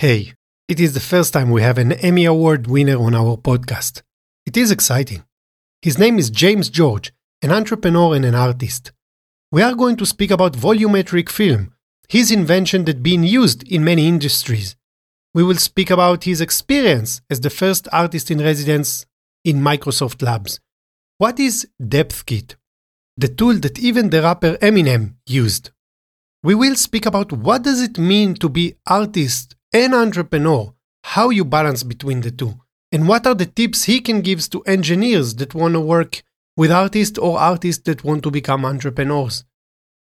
Hey, it is the first time we have an Emmy Award winner on our podcast. It is exciting. His name is James George, an entrepreneur and an artist. We are going to speak about volumetric film, his invention that being used in many industries. We will speak about his experience as the first artist in residence in Microsoft Labs. What is DepthKit? The tool that even the rapper Eminem used. We will speak about what does it mean to be artist and entrepreneur, how you balance between the two, and what are the tips he can give to engineers that want to work with artists or artists that want to become entrepreneurs.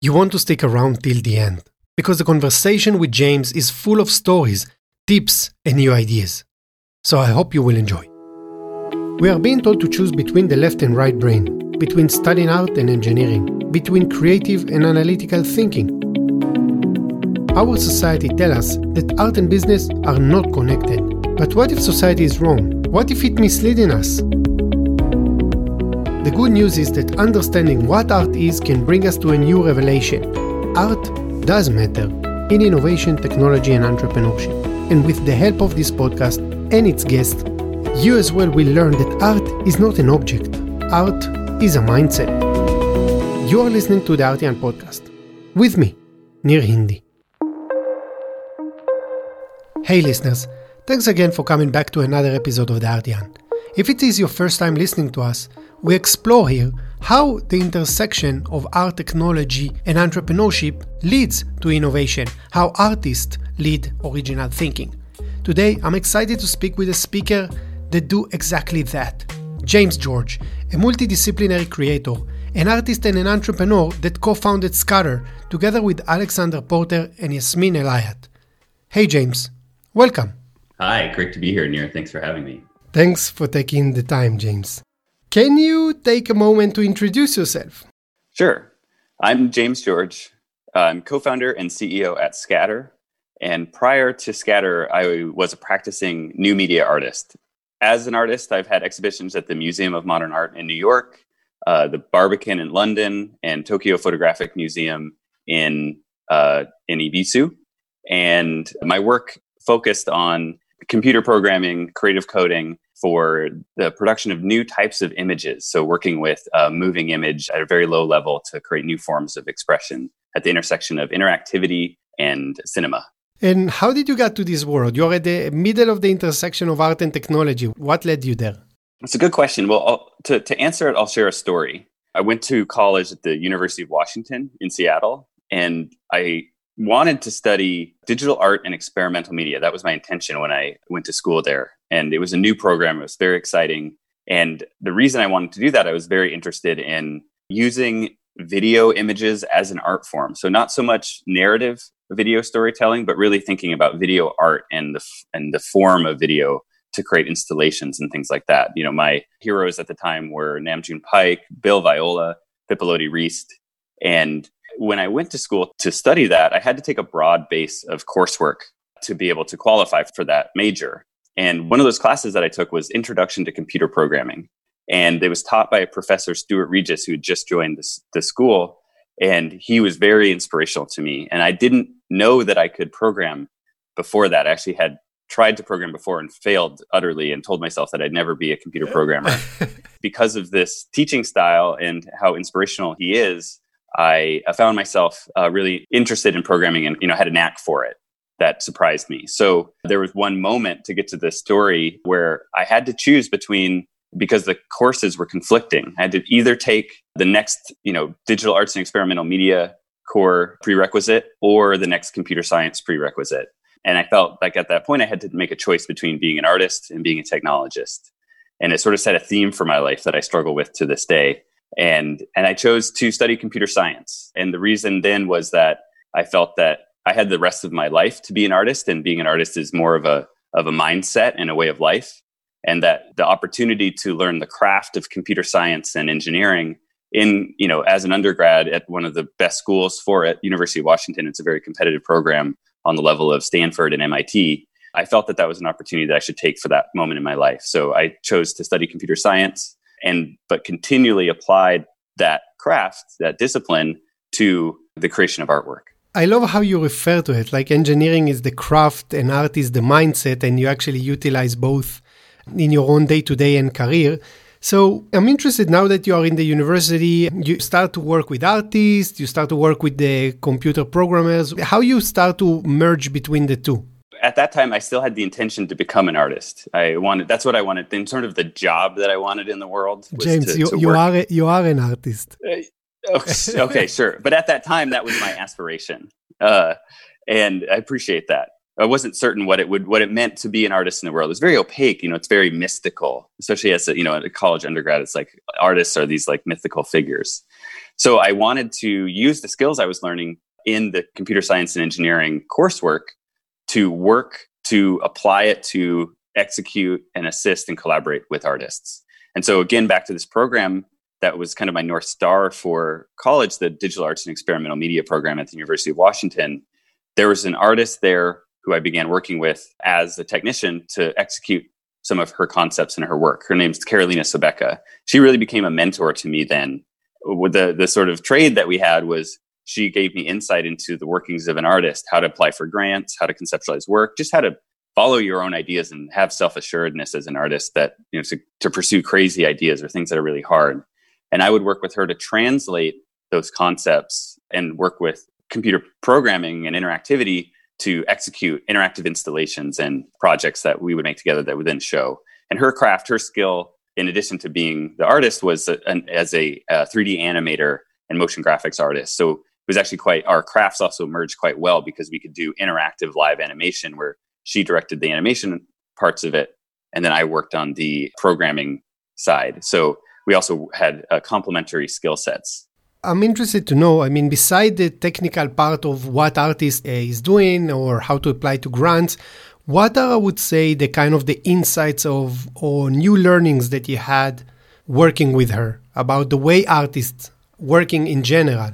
You want to stick around till the end because the conversation with James is full of stories, tips, and new ideas. So I hope you will enjoy. We are being told to choose between the left and right brain, between studying art and engineering, between creative and analytical thinking, our society tells us that art and business are not connected. But what if society is wrong? What if it misleading us? The good news is that understanding what art is can bring us to a new revelation. Art does matter in innovation, technology, and entrepreneurship. And with the help of this podcast and its guests, you as well will learn that art is not an object, art is a mindset. You are listening to the Artian podcast with me, Nir Hindi. Hey listeners, thanks again for coming back to another episode of the Artian. If it is your first time listening to us, we explore here how the intersection of art technology and entrepreneurship leads to innovation, how artists lead original thinking. Today, I'm excited to speak with a speaker that do exactly that. James George, a multidisciplinary creator, an artist and an entrepreneur that co-founded Scatter together with Alexander Porter and Yasmin Elayat. Hey James, Welcome. Hi, great to be here, Nir. Thanks for having me. Thanks for taking the time, James. Can you take a moment to introduce yourself? Sure. I'm James George. I'm co founder and CEO at Scatter. And prior to Scatter, I was a practicing new media artist. As an artist, I've had exhibitions at the Museum of Modern Art in New York, uh, the Barbican in London, and Tokyo Photographic Museum in, uh, in Ebisu. And my work focused on computer programming, creative coding for the production of new types of images. So, working with a moving image at a very low level to create new forms of expression at the intersection of interactivity and cinema. And how did you get to this world? You're at the middle of the intersection of art and technology. What led you there? It's a good question. Well, I'll, to, to answer it, I'll share a story. I went to college at the University of Washington in Seattle, and I wanted to study digital art and experimental media. That was my intention when I went to school there. And it was a new program, it was very exciting. And the reason I wanted to do that, I was very interested in using video images as an art form. So, not so much narrative video storytelling, but really thinking about video art and the, and the form of video to create installations and things like that. You know, my heroes at the time were Nam June Paik, Bill Viola, Pipilotti Rist, and when I went to school to study that, I had to take a broad base of coursework to be able to qualify for that major. And one of those classes that I took was Introduction to Computer Programming. And it was taught by a Professor Stuart Reges, who had just joined this, the school. And he was very inspirational to me. And I didn't know that I could program before that. I actually had tried to program before and failed utterly and told myself that I'd never be a computer programmer. because of this teaching style and how inspirational he is, I found myself uh, really interested in programming and you know had a knack for it that surprised me. So there was one moment to get to this story where I had to choose between because the courses were conflicting. I had to either take the next, you know, digital arts and experimental media core prerequisite or the next computer science prerequisite. And I felt like at that point I had to make a choice between being an artist and being a technologist. And it sort of set a theme for my life that I struggle with to this day and and I chose to study computer science. And the reason then was that I felt that I had the rest of my life to be an artist, and being an artist is more of a of a mindset and a way of life. And that the opportunity to learn the craft of computer science and engineering in you know as an undergrad at one of the best schools for it, University of Washington. It's a very competitive program on the level of Stanford and MIT. I felt that that was an opportunity that I should take for that moment in my life. So I chose to study computer science and but continually applied that craft, that discipline to the creation of artwork. I love how you refer to it. Like engineering is the craft and art is the mindset, and you actually utilize both in your own day to day and career. So I'm interested now that you are in the university, you start to work with artists, you start to work with the computer programmers. How you start to merge between the two? At that time, I still had the intention to become an artist. I wanted that's what I wanted in sort of the job that I wanted in the world. James, to, you, to you are a, you are an artist. Uh, okay, okay, sure. But at that time, that was my aspiration, uh, and I appreciate that. I wasn't certain what it would what it meant to be an artist in the world. It's very opaque, you know. It's very mystical, especially as a, you know, a college undergrad. It's like artists are these like mythical figures. So I wanted to use the skills I was learning in the computer science and engineering coursework to work to apply it to execute and assist and collaborate with artists. And so again, back to this program that was kind of my north star for college, the Digital Arts and Experimental Media program at the University of Washington. There was an artist there who I began working with as a technician to execute some of her concepts in her work. Her name's Karolina Sobecka. She really became a mentor to me then. The the sort of trade that we had was she gave me insight into the workings of an artist, how to apply for grants, how to conceptualize work, just how to follow your own ideas and have self-assuredness as an artist that you know to, to pursue crazy ideas or things that are really hard. And I would work with her to translate those concepts and work with computer programming and interactivity to execute interactive installations and projects that we would make together that would then show. And her craft, her skill, in addition to being the artist, was an, as a, uh, a 3D animator and motion graphics artist. So was actually quite, our crafts also merged quite well because we could do interactive live animation where she directed the animation parts of it. And then I worked on the programming side. So we also had uh, complementary skill sets. I'm interested to know, I mean, beside the technical part of what artist is doing or how to apply to grants, what are, I would say, the kind of the insights of or new learnings that you had working with her about the way artists working in general?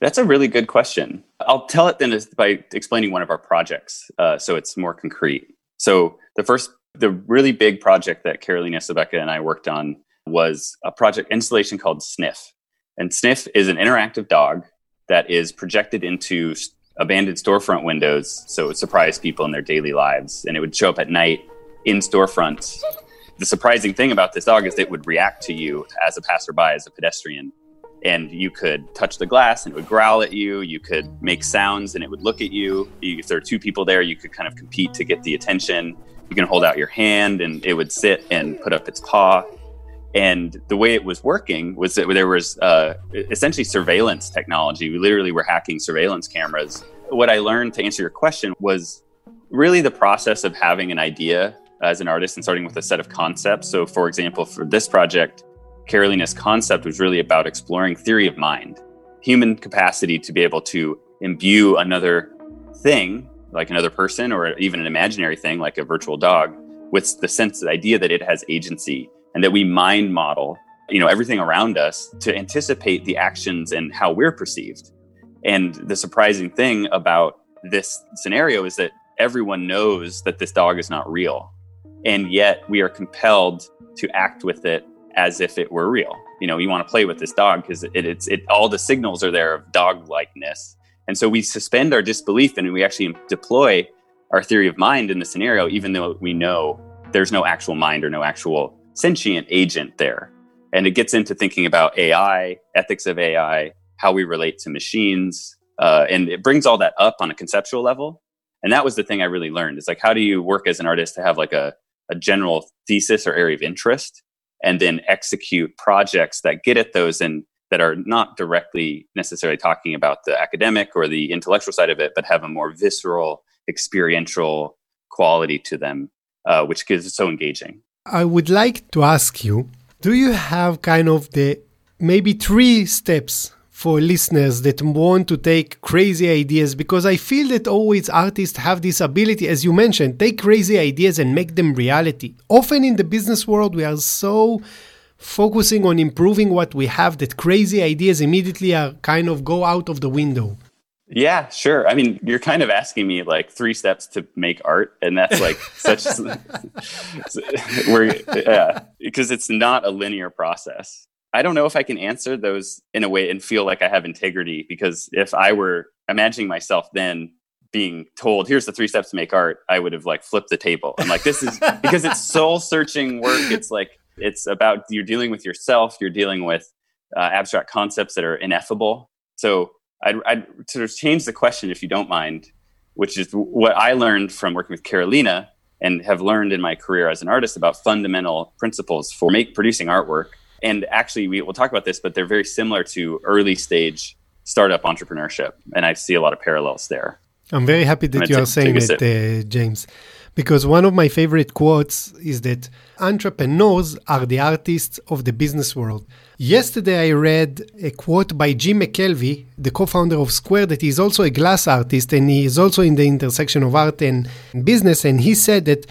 That's a really good question. I'll tell it then by explaining one of our projects uh, so it's more concrete. So, the first, the really big project that Karolina Sobecka and I worked on was a project installation called Sniff. And Sniff is an interactive dog that is projected into abandoned storefront windows so it would surprise people in their daily lives. And it would show up at night in storefronts. The surprising thing about this dog is it would react to you as a passerby, as a pedestrian. And you could touch the glass and it would growl at you. You could make sounds and it would look at you. If there are two people there, you could kind of compete to get the attention. You can hold out your hand and it would sit and put up its paw and the way it was working was that there was uh, essentially surveillance technology. We literally were hacking surveillance cameras. What I learned to answer your question was really the process of having an idea as an artist and starting with a set of concepts. So, for example, for this project, Karolina's concept was really about exploring theory of mind, human capacity to be able to imbue another thing, like another person, or even an imaginary thing, like a virtual dog, with the sense, the idea that it has agency and that we mind model you know everything around us to anticipate the actions and how we're perceived. And the surprising thing about this scenario is that everyone knows that this dog is not real and yet we are compelled to act with it as if it were real you know you want to play with this dog because it, it's it all the signals are there of dog likeness and so we suspend our disbelief and we actually deploy our theory of mind in the scenario even though we know there's no actual mind or no actual sentient agent there. And it gets into thinking about AI, ethics of AI, how we relate to machines. Uh, and it brings all that up on a conceptual level. And that was the thing I really learned is like, how do you work as an artist to have like a, a general thesis or area of interest and then execute projects that get at those and that are not directly necessarily talking about the academic or the intellectual side of it, but have a more visceral, experiential quality to them, uh, which gives it so engaging. I would like to ask you do you have kind of the maybe three steps for listeners that want to take crazy ideas because I feel that always artists have this ability, as you mentioned, take crazy ideas and make them reality. Often in the business world, we are so focusing on improving what we have that crazy ideas immediately are kind of go out of the window. Yeah, sure. I mean, you're kind of asking me like three steps to make art, and that's like such where yeah, because it's not a linear process. I don't know if I can answer those in a way and feel like I have integrity because if I were imagining myself then being told here's the three steps to make art i would have like flipped the table. I'm like this is because it's soul searching work. It's like it's about you're dealing with yourself. You're dealing with uh, abstract concepts that are ineffable. So I'd, I'd sort of change the question if you don't mind which is what i learned from working with karolina and have learned in my career as an artist about fundamental principles for make producing artwork and actually we will talk about this but they're very similar to early stage startup entrepreneurship and i see a lot of parallels there I'm very happy that you are saying it, uh, James, because one of my favorite quotes is that entrepreneurs are the artists of the business world. Yesterday, I read a quote by Jim McKelvey, the co founder of Square, that he's also a glass artist and he is also in the intersection of art and business. And he said that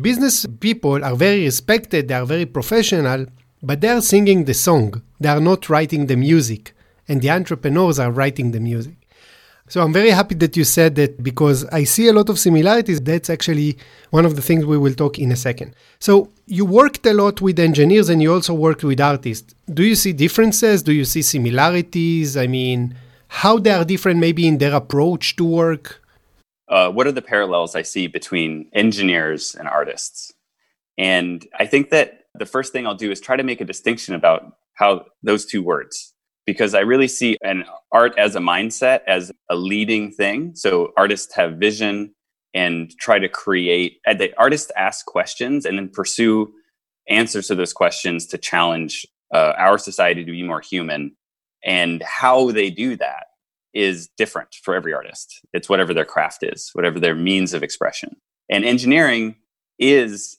business people are very respected, they are very professional, but they are singing the song, they are not writing the music. And the entrepreneurs are writing the music. So I'm very happy that you said that because I see a lot of similarities. That's actually one of the things we will talk in a second. So you worked a lot with engineers and you also worked with artists. Do you see differences? Do you see similarities? I mean, how they are different maybe in their approach to work? Uh, what are the parallels I see between engineers and artists? And I think that the first thing I'll do is try to make a distinction about how those two words because I really see an art as a mindset as a leading thing. So artists have vision and try to create. The artists ask questions and then pursue answers to those questions to challenge uh, our society to be more human. And how they do that is different for every artist. It's whatever their craft is, whatever their means of expression. And engineering is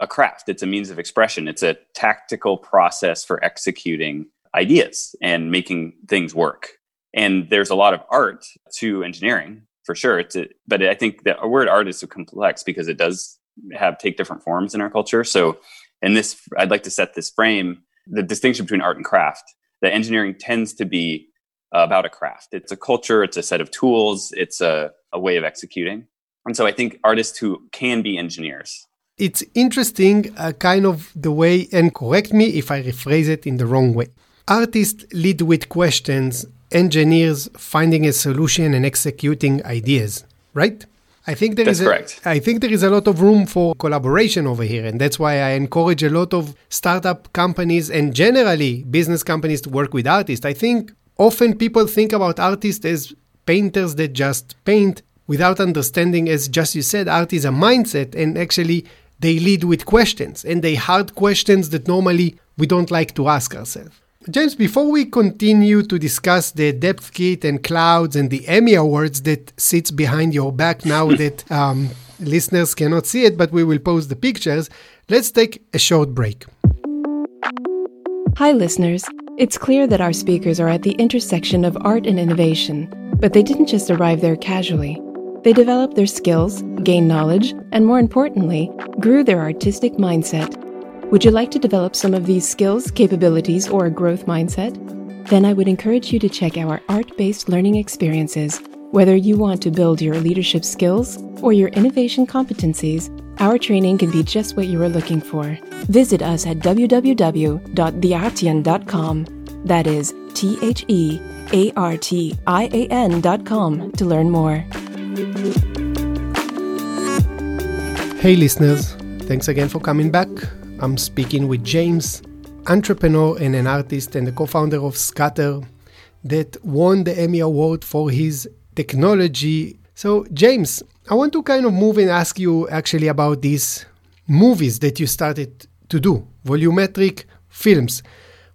a craft. It's a means of expression. It's a tactical process for executing ideas and making things work. And there's a lot of art to engineering for sure. It's a, but I think that the word art is so complex because it does have take different forms in our culture. So in this, I'd like to set this frame, the distinction between art and craft, that engineering tends to be about a craft. It's a culture, it's a set of tools, it's a, a way of executing. And so I think artists who can be engineers. It's interesting, uh, kind of the way, and correct me if I rephrase it in the wrong way. Artists lead with questions, engineers finding a solution and executing ideas, right? I think there that's is correct. A, I think there is a lot of room for collaboration over here, and that's why I encourage a lot of startup companies and generally business companies to work with artists. I think often people think about artists as painters that just paint without understanding, as just you said, art is a mindset, and actually they lead with questions, and they hard questions that normally we don't like to ask ourselves. James, before we continue to discuss the depth kit and clouds and the Emmy Awards that sits behind your back now that um, listeners cannot see it, but we will post the pictures, let's take a short break. Hi, listeners. It's clear that our speakers are at the intersection of art and innovation, but they didn't just arrive there casually. They developed their skills, gained knowledge, and more importantly, grew their artistic mindset would you like to develop some of these skills, capabilities, or a growth mindset? Then I would encourage you to check our art based learning experiences. Whether you want to build your leadership skills or your innovation competencies, our training can be just what you are looking for. Visit us at www.theartian.com. That is T H E A R T I A N.com to learn more. Hey, listeners, thanks again for coming back. I'm speaking with James, entrepreneur and an artist and the co founder of Scatter, that won the Emmy Award for his technology. So, James, I want to kind of move and ask you actually about these movies that you started to do, volumetric films.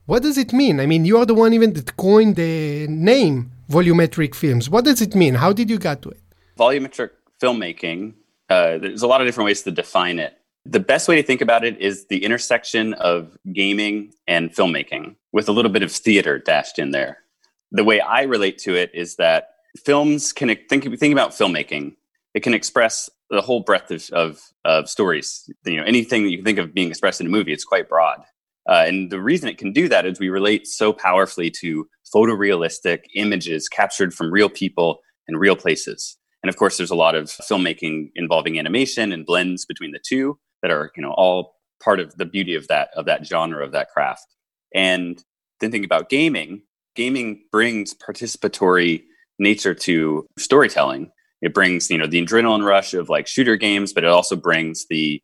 What does it mean? I mean, you are the one even that coined the name volumetric films. What does it mean? How did you get to it? Volumetric filmmaking, uh, there's a lot of different ways to define it. The best way to think about it is the intersection of gaming and filmmaking with a little bit of theater dashed in there. The way I relate to it is that films can think, think about filmmaking. It can express the whole breadth of, of, of stories. You know, anything that you can think of being expressed in a movie, it's quite broad. Uh, and the reason it can do that is we relate so powerfully to photorealistic images captured from real people and real places. And of course, there's a lot of filmmaking involving animation and blends between the two that are you know all part of the beauty of that of that genre of that craft and then think about gaming gaming brings participatory nature to storytelling. It brings, you know, the adrenaline rush of like shooter games, but it also brings the,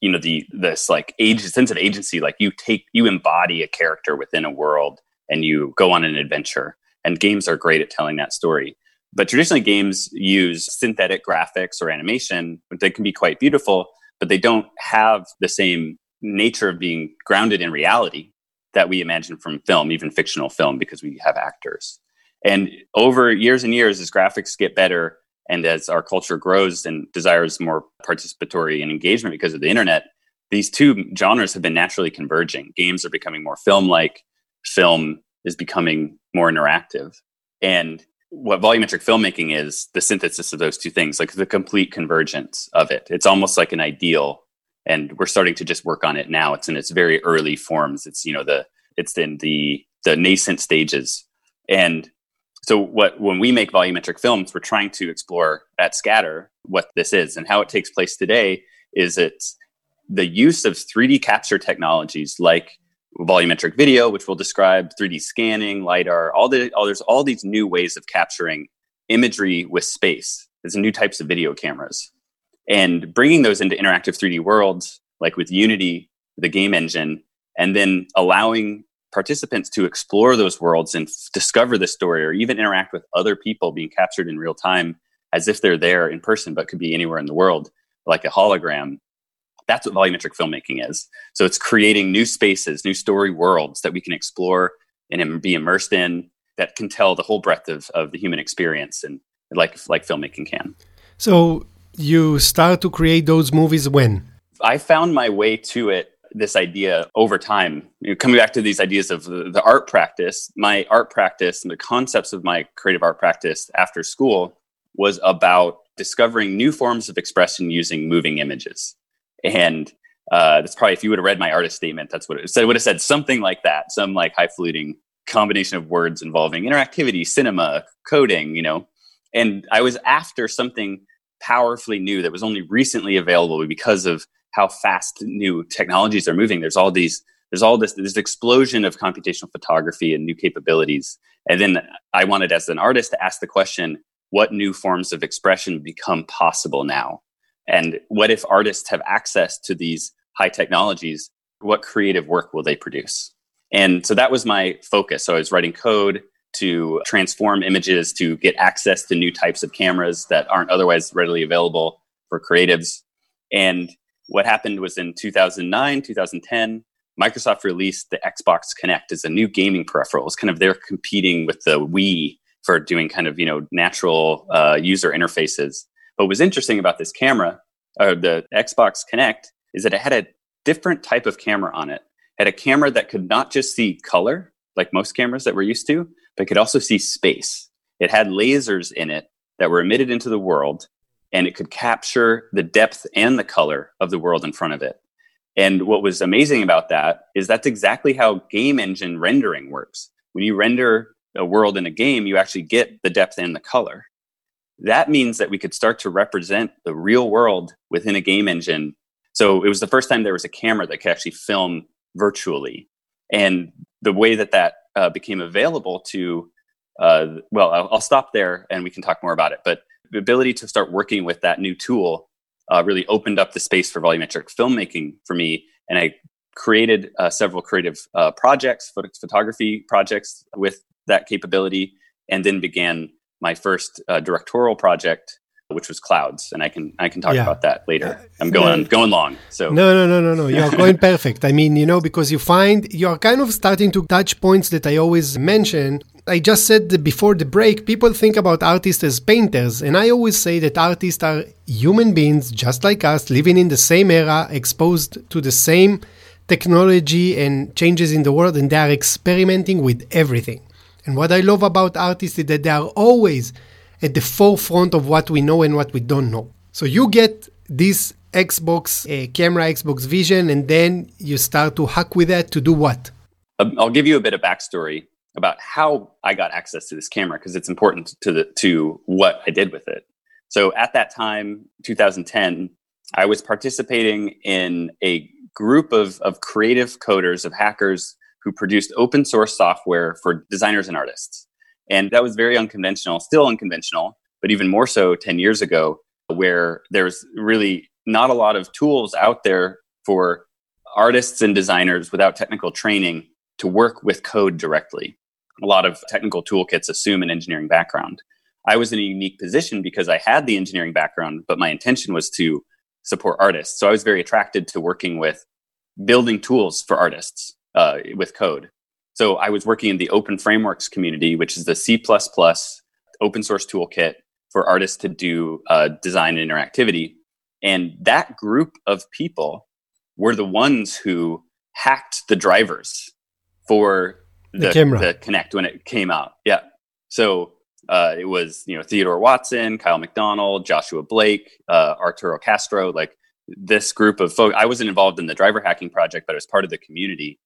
you know, the this like age sense of agency. Like you take you embody a character within a world and you go on an adventure. And games are great at telling that story. But traditionally, games use synthetic graphics or animation, they can be quite beautiful, but they don't have the same nature of being grounded in reality that we imagine from film, even fictional film, because we have actors. And over years and years, as graphics get better and as our culture grows and desires more participatory and engagement because of the internet, these two genres have been naturally converging. Games are becoming more film like, film is becoming more interactive. And what volumetric filmmaking is the synthesis of those two things, like the complete convergence of it. It's almost like an ideal and we're starting to just work on it now. It's in its very early forms. It's you know the it's in the the nascent stages, and so what when we make volumetric films, we're trying to explore at Scatter what this is and how it takes place today. Is it's the use of 3D capture technologies like volumetric video, which we'll describe, 3D scanning, lidar, all the all there's all these new ways of capturing imagery with space. There's new types of video cameras and bringing those into interactive 3D worlds, like with Unity, the game engine, and then allowing participants to explore those worlds and f- discover the story or even interact with other people being captured in real time as if they're there in person but could be anywhere in the world like a hologram that's what volumetric filmmaking is so it's creating new spaces new story worlds that we can explore and be immersed in that can tell the whole breadth of, of the human experience and like like filmmaking can so you start to create those movies when? I found my way to it, this idea over time. You know, coming back to these ideas of the, the art practice, my art practice and the concepts of my creative art practice after school was about discovering new forms of expression using moving images. And uh, that's probably if you would have read my artist statement, that's what it said. Would have said something like that, some like highfalutin combination of words involving interactivity, cinema, coding, you know. And I was after something powerfully new that was only recently available because of how fast new technologies are moving. There's all these, there's all this, this explosion of computational photography and new capabilities. And then I wanted, as an artist, to ask the question: What new forms of expression become possible now? And what if artists have access to these high technologies? What creative work will they produce? And so that was my focus. So I was writing code to transform images to get access to new types of cameras that aren't otherwise readily available for creatives. And what happened was in 2009, 2010, Microsoft released the Xbox Kinect as a new gaming peripheral. It's kind of they're competing with the Wii for doing kind of you know natural uh, user interfaces. What was interesting about this camera, or the Xbox Kinect, is that it had a different type of camera on it. it had a camera that could not just see color like most cameras that we're used to, but could also see space. It had lasers in it that were emitted into the world, and it could capture the depth and the color of the world in front of it. And what was amazing about that is that's exactly how game engine rendering works. When you render a world in a game, you actually get the depth and the color. That means that we could start to represent the real world within a game engine. So it was the first time there was a camera that could actually film virtually. And the way that that uh, became available to, uh, well, I'll, I'll, stop there and we can talk more about it. But the ability to start working with that new tool uh, really opened up the space for volumetric filmmaking for me. And I created uh, several creative uh, projects, photography projects with that capability, and then began my first uh, directorial project which was clouds and i can i can talk yeah. about that later. I'm going no, going long so. No no no no no. You're going perfect. I mean you know because you find you're kind of starting to touch points that i always mention. I just said before the break people think about artists as painters and i always say that artists are human beings just like us living in the same era exposed to the same technology and changes in the world and they are experimenting with everything and what i love about artists is that they are always at the forefront of what we know and what we don't know. So you get this Xbox uh, camera, Xbox Vision, and then you start to hack with that to do what? Um, I'll give you a bit of backstory about how I got access to this camera because it's important to the to what I did with it. So at that time, 2010, I was participating in a group of, of creative coders, of hackers who produced open source software for designers and artists. And that was very unconventional, still unconventional, but even more so 10 years ago, where there's really not a lot of tools out there for artists and designers without technical training to work with code directly. A lot of technical toolkits assume an engineering background. I was in a unique position because I had the engineering background, but my intention was to support artists. So I was very attracted to working with building tools for artists uh, with code. So I was working in the Open Frameworks community, which is the C++ open source toolkit for artists to do uh, design and interactivity. And that group of people were the ones who hacked the drivers for the, the, camera. the Kinect when it came out. Yeah. So uh, it was you know Theodore Watson, Kyle McDonald, Joshua Blake, uh, Arturo Castro, like this group of folks. I wasn't involved in the driver hacking project, but I was part of the community.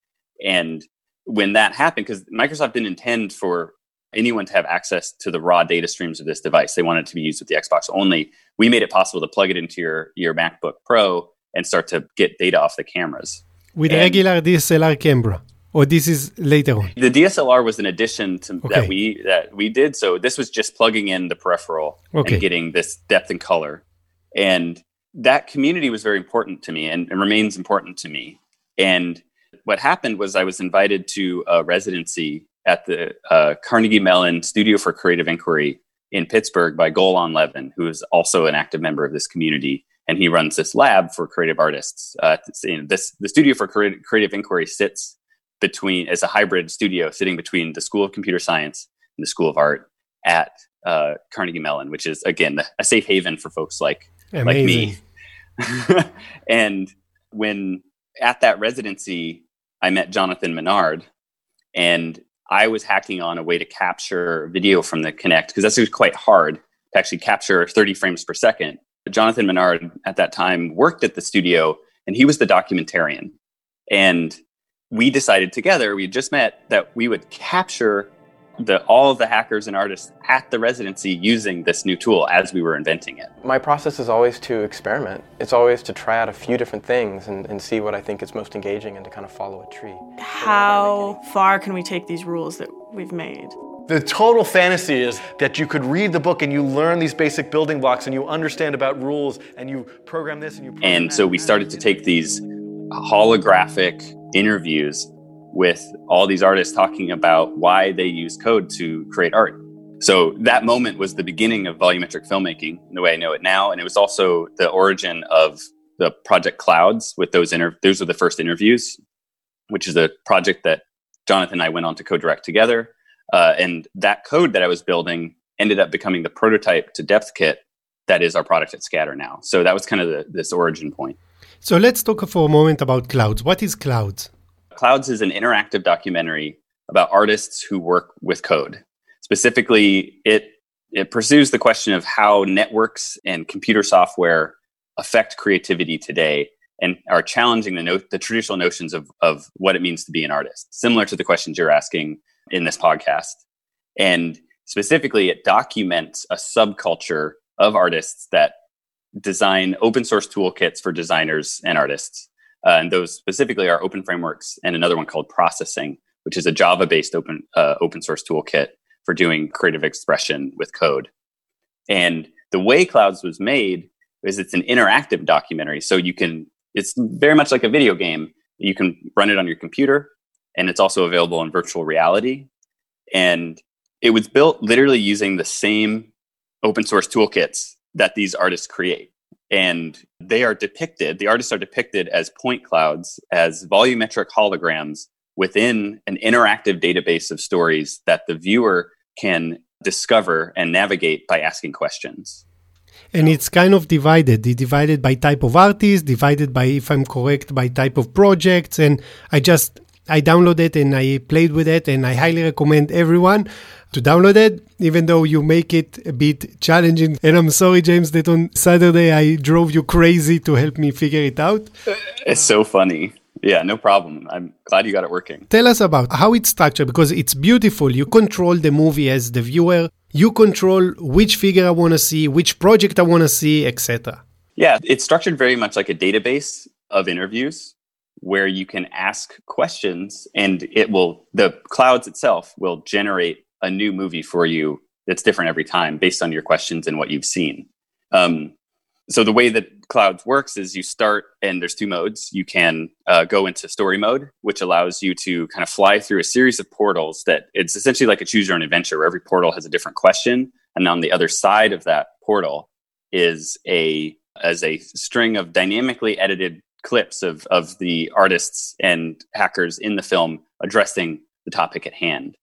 And when that happened, because Microsoft didn't intend for anyone to have access to the raw data streams of this device, they wanted to be used with the Xbox only. We made it possible to plug it into your your MacBook Pro and start to get data off the cameras with and, regular DSLR camera or this is later on the dslr was an addition to okay. that we that we did so this was just plugging in the peripheral okay. and getting this depth and color and that community was very important to me and, and remains important to me and what happened was i was invited to a residency at the uh, carnegie mellon studio for creative inquiry in pittsburgh by golan levin who is also an active member of this community and he runs this lab for creative artists. Uh, this the studio for creative inquiry sits between as a hybrid studio sitting between the School of Computer Science and the School of Art at uh, Carnegie Mellon, which is again a safe haven for folks like Amazing. like me. and when at that residency, I met Jonathan Minard, and I was hacking on a way to capture video from the Kinect because that's quite hard to actually capture 30 frames per second. Jonathan Minard at that time worked at the studio, and he was the documentarian. And we decided together, we just met, that we would capture the all of the hackers and artists at the residency using this new tool as we were inventing it. My process is always to experiment. It's always to try out a few different things and, and see what I think is most engaging and to kind of follow a tree. How far can we take these rules that we've made? The total fantasy is that you could read the book and you learn these basic building blocks and you understand about rules and you program this and you program And so we started to take these holographic interviews with all these artists talking about why they use code to create art. So that moment was the beginning of volumetric filmmaking the way I know it now. And it was also the origin of the project Clouds with those inter- those were the first interviews, which is a project that Jonathan and I went on to co-direct together. Uh, and that code that I was building ended up becoming the prototype to DepthKit that is our product at Scatter now. So that was kind of the, this origin point. So let's talk for a moment about Clouds. What is Clouds? Clouds is an interactive documentary about artists who work with code. Specifically, it it pursues the question of how networks and computer software affect creativity today and are challenging the, no- the traditional notions of, of what it means to be an artist, similar to the questions you're asking in this podcast. And specifically, it documents a subculture of artists that design open source toolkits for designers and artists. Uh, and those specifically are open frameworks and another one called processing, which is a Java based open, uh, open source toolkit for doing creative expression with code. And the way Clouds was made is it's an interactive documentary. So you can, it's very much like a video game. You can run it on your computer and it's also available in virtual reality. And it was built literally using the same open source toolkits that these artists create and they are depicted the artists are depicted as point clouds as volumetric holograms within an interactive database of stories that the viewer can discover and navigate by asking questions. And it's kind of divided. It's divided by type of artist divided by if i'm correct by type of projects. And i just i downloaded it and i played with it and i highly recommend everyone to download it, even though you make it a bit challenging. And I'm sorry, James, that on Saturday I drove you crazy to help me figure it out. It's so funny. Yeah, no problem. I'm glad you got it working. Tell us about how it's structured because it's beautiful. You control the movie as the viewer. You control which figure I want to see, which project I want to see, etc. Yeah, it's structured very much like a database of interviews where you can ask questions and it will the clouds itself will generate a new movie for you that's different every time based on your questions and what you've seen. Um, so the way that clouds works is you start and there's two modes you can uh, go into story mode which allows you to kind of fly through a series of portals that it's essentially like a choose your own adventure where every portal has a different question and on the other side of that portal is a as a string of dynamically edited clips of of the artists and hackers in the film addressing the topic at hand.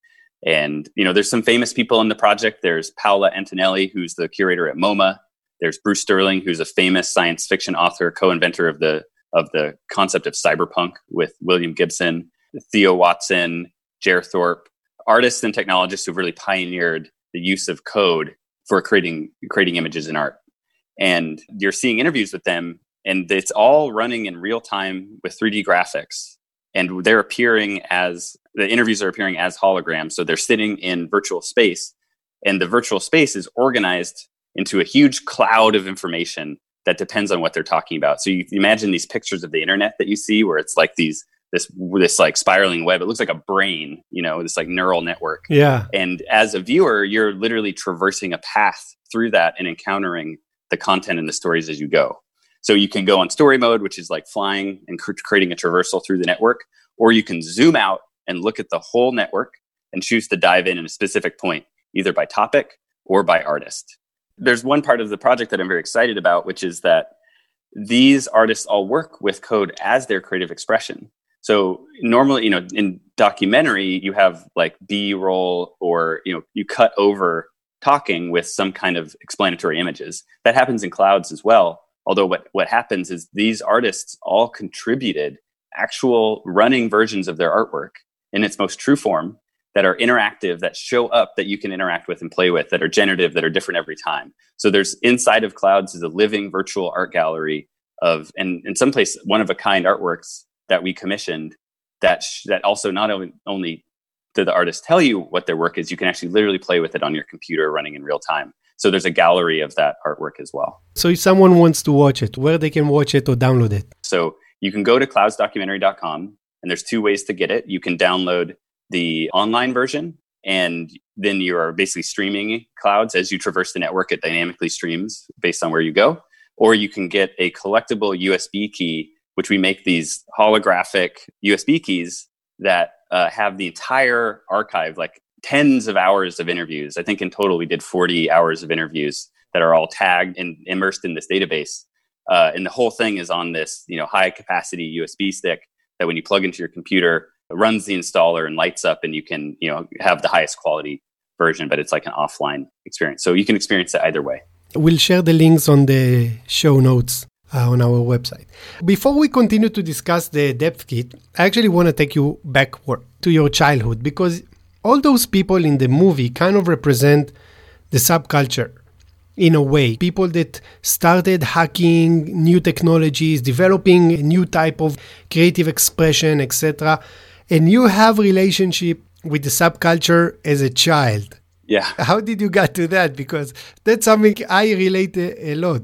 And you know there's some famous people in the project. There's paola antonelli who's the curator at moma. There's Bruce Sterling, who's a famous science fiction author, co-inventor of the of the concept of cyberpunk with William Gibson, Theo Watson, Jer Thorpe, artists and technologists who've really pioneered the use of code for creating creating images in art. And you're seeing interviews with them, and it's all running in real time with 3D graphics. And they're appearing as the interviews are appearing as holograms. So they're sitting in virtual space, and the virtual space is organized into a huge cloud of information that depends on what they're talking about. So you imagine these pictures of the internet that you see where it's like these this this like spiraling web. It looks like a brain, you know, this like neural network. Yeah. And as a viewer, you're literally traversing a path through that and encountering the content and the stories as you go. So you can go on story mode, which is like flying and cr- creating a traversal through the network, or you can zoom out and look at the whole network and choose to dive in at a specific point, either by topic or by artist there's one part of the project that I'm very excited about, which is that these artists all work with code as their creative expression. So normally, you know, in documentary, you have like B roll or, you know, you cut over talking with some kind of explanatory images. That happens in clouds as well. Although what, what happens is these artists all contributed actual running versions of their artwork in its most true form that are interactive that show up that you can interact with and play with that are generative that are different every time. So there's inside of clouds is a living virtual art gallery of and in some place one of a kind artworks that we commissioned that sh- that also not only only did the artist tell you what their work is you can actually literally play with it on your computer running in real time so there's a gallery of that artwork as well. So if someone wants to watch it where they can watch it or download it? So you can go to cloudsdocumentary.com and there's two ways to get it. You can download the online version and then you are basically streaming clouds as you traverse the network. It dynamically streams based on where you go. Or you can get a collectible usb key which we make these holographic usb keys that uh, have the entire archive like tens of hours of interviews. I think in total we did 40 hours of interviews that are all tagged and immersed in this database. Uh, and the whole thing is on this you know high capacity usb stick that when you plug into your computer runs the installer and lights up and you can you know have the highest quality version but it's like an offline experience. So you can experience it either way. We'll share the links on the show notes uh, on our website. Before we continue to discuss the depth kit i actually want to take you backward to your childhood because all those people in the movie kind of represent the subculture in a way people that started hacking new technologies developing a new type of creative expression etc and you have relationship with the subculture as a child. Yeah. How did you get to that? Because that's something I relate a, lot.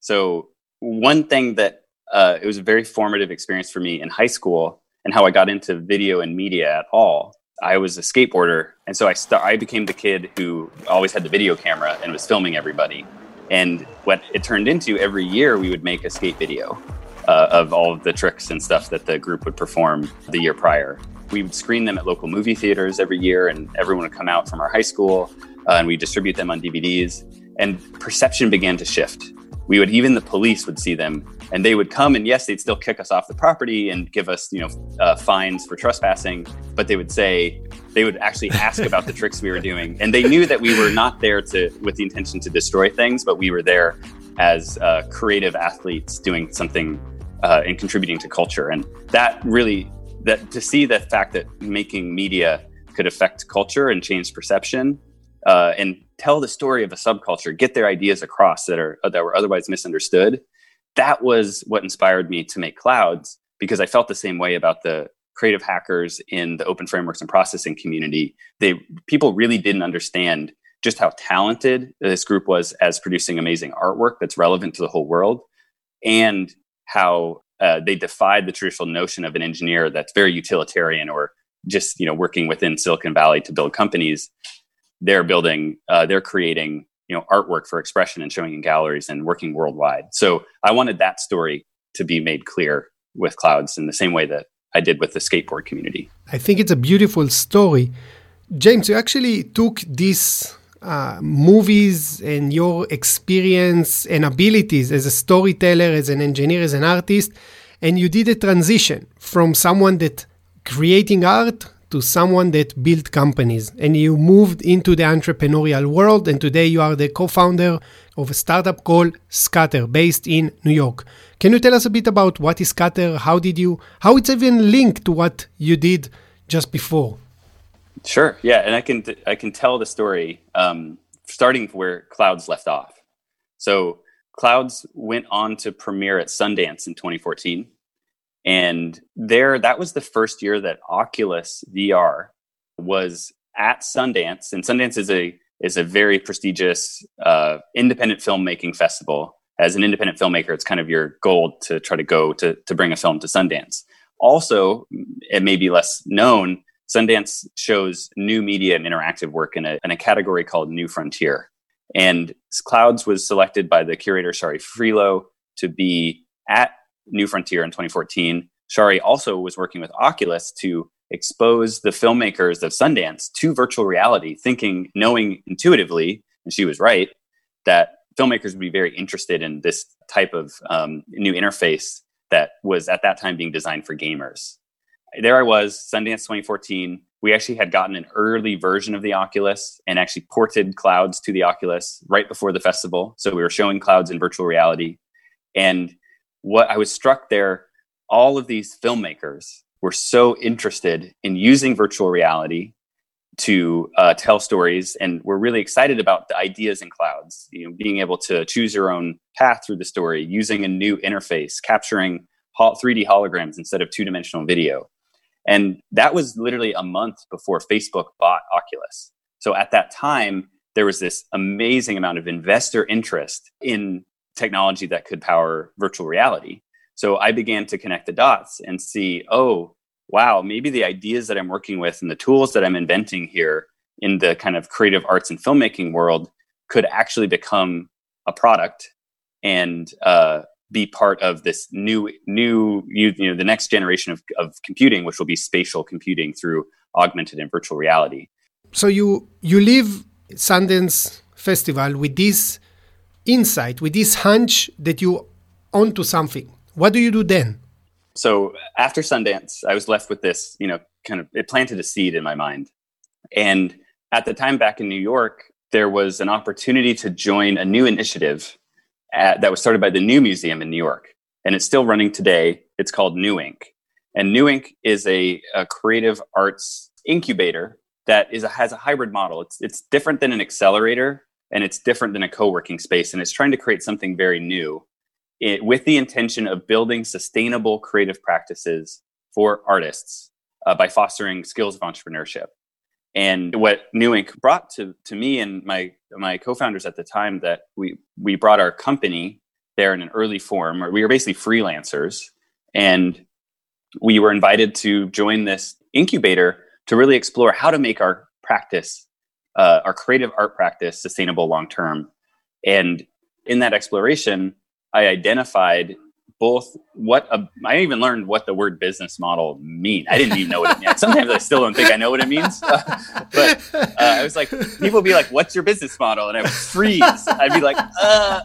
So one thing that uh, it was a very formative experience for me in high school and how I got into video and media at all. I was a skateboarder, and so I I became the kid who always had the video camera and was filming everybody. And what it turned into every year, we would make a skate video uh, of all of the tricks and stuff that the group would perform the year prior. We would screen them at local movie theaters every year, and everyone would come out from our high school, uh, and we distribute them on DVDs. And perception began to shift. We would even the police would see them, and they would come, and yes, they'd still kick us off the property and give us, you know, uh, fines for trespassing. But they would say they would actually ask about the tricks we were doing, and they knew that we were not there to with the intention to destroy things, but we were there as uh, creative athletes doing something uh, and contributing to culture. And that really, that to see the fact that making media could affect culture and change perception, uh, and tell the story of a subculture, get their ideas across that are that were otherwise misunderstood. That was what inspired me to make clouds because I felt the same way about the creative hackers in the open frameworks and processing community. They people really didn't understand just how talented this group was as producing amazing artwork that's relevant to the whole world and how uh, they defied the traditional notion of an engineer that's very utilitarian or just you know working within Silicon Valley to build companies. They're building, uh, they're creating, you know, artwork for expression and showing in galleries and working worldwide. So I wanted that story to be made clear with clouds in the same way that I did with the skateboard community. I think it's a beautiful story. James, you actually took these uh, movies and your experience and abilities as a storyteller, as an engineer, as an artist, and you did a transition from someone that creating art to someone that built companies and you moved into the entrepreneurial world and today you are the co-founder of a startup called scatter based in new york. Can you tell us a bit about what is scatter? How did you how it's even linked to what you did just before? Sure yeah and i can i can tell the story um, starting where clouds left off. So clouds went on to premiere at sundance in 2014 and there, that was the first year that Oculus VR was at Sundance, and Sundance is a is a very prestigious uh, independent filmmaking festival. As an independent filmmaker, it's kind of your goal to try to go to to bring a film to Sundance. Also, it may be less known. Sundance shows new media and interactive work in a, in a category called New Frontier. And Clouds was selected by the curator Shari Frilot to be at New Frontier in 2014, Shari also was working with Oculus to expose the filmmakers of Sundance to virtual reality, thinking, knowing intuitively, and she was right, that filmmakers would be very interested in this type of um, new interface that was at that time being designed for gamers. There I was, Sundance 2014. We actually had gotten an early version of the Oculus and actually ported clouds to the Oculus right before the festival. So we were showing clouds in virtual reality. And what I was struck there, all of these filmmakers were so interested in using virtual reality to uh, tell stories and we're really excited about the ideas in clouds you know being able to choose your own path through the story using a new interface capturing 3d holograms instead of two-dimensional video. And that was literally a month before facebook bought oculus. So at that time there was this amazing amount of investor interest in technology that could power virtual reality. So I began to connect the dots and see, oh, wow, maybe the ideas that I'm working with and the tools that I'm inventing here in the kind of creative arts and filmmaking world could actually become a product and uh, be part of this new new you, you know the next generation of, of computing which will be spatial computing through augmented and virtual reality so you you leave sundance festival with this insight, with this hunch that you onto something. What do you do then? So after Sundance, I was left with this, you know, kind of it planted a seed in my mind. And at the time back in New York, there was an opportunity to join a new initiative at, that was started by the New Museum in New York. And it's still running today. It's called New Inc. And New Inc is a, a creative arts incubator that is a, has a hybrid model. It's, it's different than an accelerator and it's different than a co-working space and it's trying to create something very new it, with the intention of building sustainable creative practices for artists uh, by fostering skills of entrepreneurship. And what new inc brought to, to me and my my co-founders at the time that we we brought our company there in an early form or we were basically freelancers and we were invited to join this incubator to really explore how to make our practice uh, our creative art practice sustainable long term. And in that exploration, I identified both what a, I even learned what the word business model mean. I didn't even know what it meant. Sometimes I still don't think I know what it means. but uh, I was like, people would be like, "What's your business model?" And I would freeze. I'd be like, uh,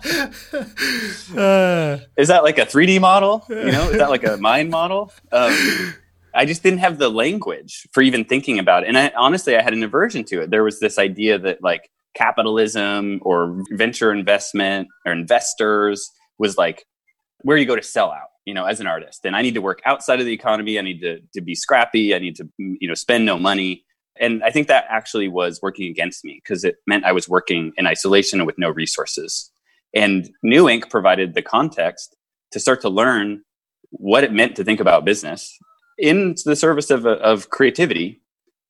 uh, "Is that like a 3D model? You know, is that like a mind model?" Um, I just didn't have the language for even thinking about it. And I, honestly, I had an aversion to it. There was this idea that like capitalism or venture investment or investors was like where you go to sell out, you know, as an artist. And I need to work outside of the economy. I need to, to be scrappy. I need to, mm, you know, spend no money. And I think that actually was working against me because it meant I was working in isolation and with no resources. And New Inc provided the context to start to learn what it meant to think about business in the service of, of creativity.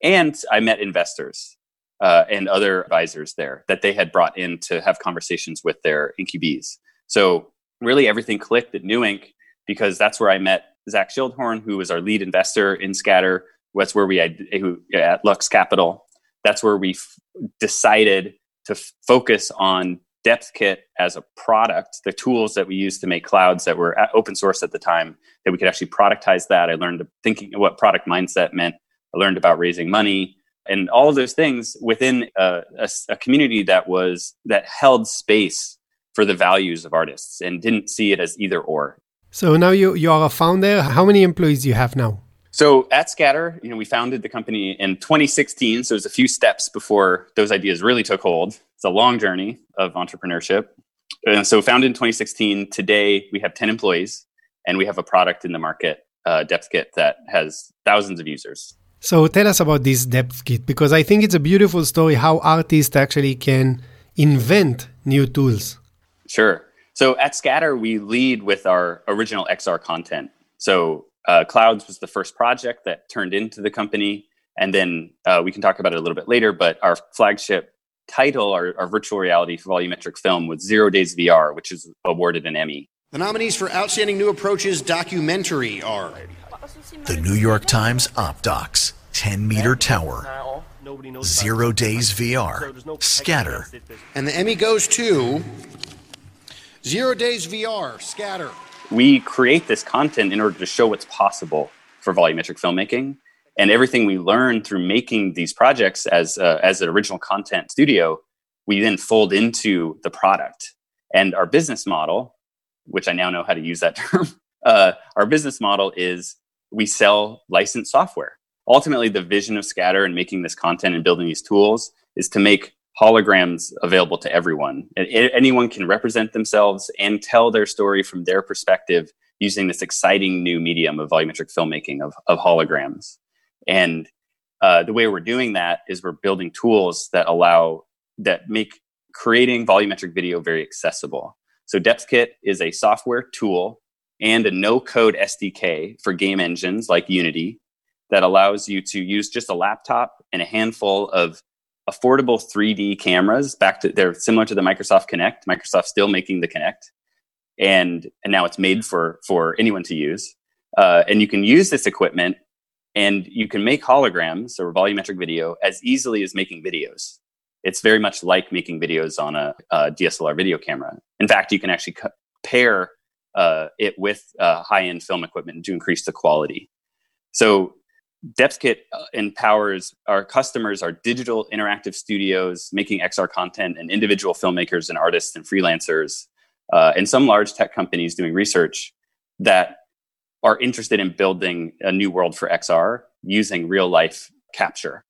And I met investors uh, and other advisors there that they had brought in to have conversations with their incubees. So really everything clicked at New Inc. because that's where I met Zach Schildhorn, who was our lead investor in Scatter. That's where we had at Lux Capital. That's where we decided to f- focus on DepthKit as a product, the tools that we used to make clouds that were open source at the time, that we could actually productize that. I learned thinking what product mindset meant. I learned about raising money and all of those things within a, a, a community that was that held space for the values of artists and didn't see it as either or. So now you you are a founder. How many employees do you have now? So at Scatter, you know, we founded the company in 2016. So it was a few steps before those ideas really took hold. It's a long journey of entrepreneurship. And so founded in 2016. Today we have 10 employees, and we have a product in the market, uh, DepthKit, that has thousands of users. So tell us about this DepthKit because I think it's a beautiful story how artists actually can invent new tools. Sure. So at Scatter, we lead with our original XR content. So uh, Clouds was the first project that turned into the company. And then uh, we can talk about it a little bit later, but our flagship title, our, our virtual reality volumetric film, was Zero Days VR, which is awarded an Emmy. The nominees for Outstanding New Approaches documentary are The New York Times OpDocs, 10 Meter Tower, Zero Days VR, Scatter. And the Emmy goes to Zero Days VR, Scatter. We create this content in order to show what's possible for volumetric filmmaking. And everything we learn through making these projects as, uh, as an original content studio, we then fold into the product. And our business model, which I now know how to use that term, uh, our business model is we sell licensed software. Ultimately, the vision of Scatter and making this content and building these tools is to make holograms available to everyone. Anyone can represent themselves and tell their story from their perspective using this exciting new medium of volumetric filmmaking of, of holograms. And uh, the way we're doing that is we're building tools that allow that make creating volumetric video very accessible. So DepthKit is a software tool and a no-code SDK for game engines like Unity that allows you to use just a laptop and a handful of affordable 3D cameras. Back to they're similar to the Microsoft Kinect. Microsoft still making the Kinect, and and now it's made for for anyone to use. Uh, and you can use this equipment, and you can make holograms or volumetric video as easily as making videos. It's very much like making videos on a, a DSLR video camera. In fact, you can actually pair uh, it with uh, high-end film equipment to increase the quality. So DepthKit uh, empowers our customers, our digital interactive studios making XR content, and individual filmmakers and artists and freelancers, uh, and some large tech companies doing research that are interested in building a new world for XR using real life capture.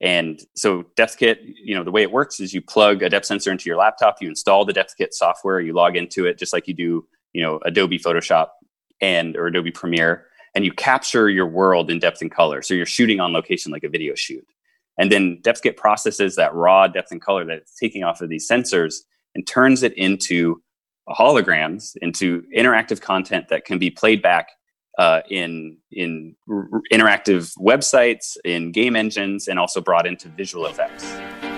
And so DepthKit, you know, the way it works is you plug a depth sensor into your laptop, you install the DepthKit software, you log into it just like you do, you know, Adobe Photoshop and or Adobe Premiere and you capture your world in depth and color. So you're shooting on location like a video shoot. And then DepthKit processes that raw depth and color that it's taking off of these sensors and turns it into holograms, into interactive content that can be played back uh, in in r- interactive websites, in game engines, and also brought into visual effects.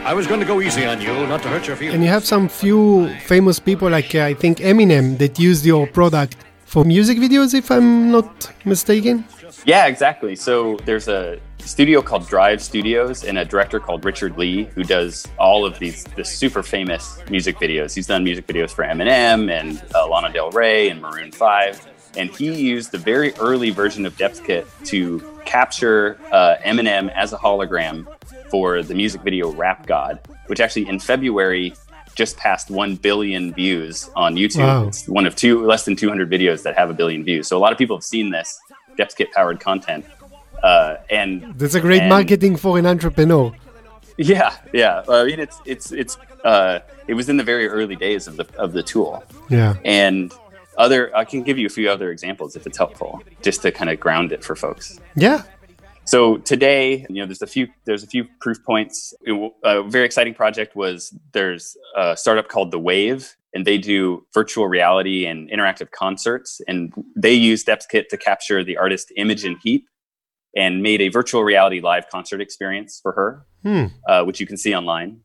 I was going to go easy on you, not to hurt your feelings. And you have some few famous people like uh, I think Eminem that used your product for music videos, if I'm not mistaken. Yeah, exactly. So there's a studio called Drive Studios and a director called Richard Lee who does all of these the super famous music videos. He's done music videos for Eminem and uh, Lana Del Rey and Maroon Five, and he used the very early version of DepthKit to capture uh, Eminem as a hologram for the music video Rap God, which actually in February just passed 1 billion views on YouTube. Wow. It's one of two, less than 200 videos that have a billion views. So a lot of people have seen this DepthKit powered content. Uh, and that's a great and, marketing for an entrepreneur. Yeah, yeah. I mean, it's it's it's uh, it was in the very early days of the of the tool. Yeah. And other, I can give you a few other examples if it's helpful, just to kind of ground it for folks. Yeah, so today, you know, there's a few there's a few proof points. A very exciting project was there's a startup called The Wave, and they do virtual reality and interactive concerts, and they use DepthKit to capture the artist Imogen Heap and made a virtual reality live concert experience for her, hmm. uh, which you can see online.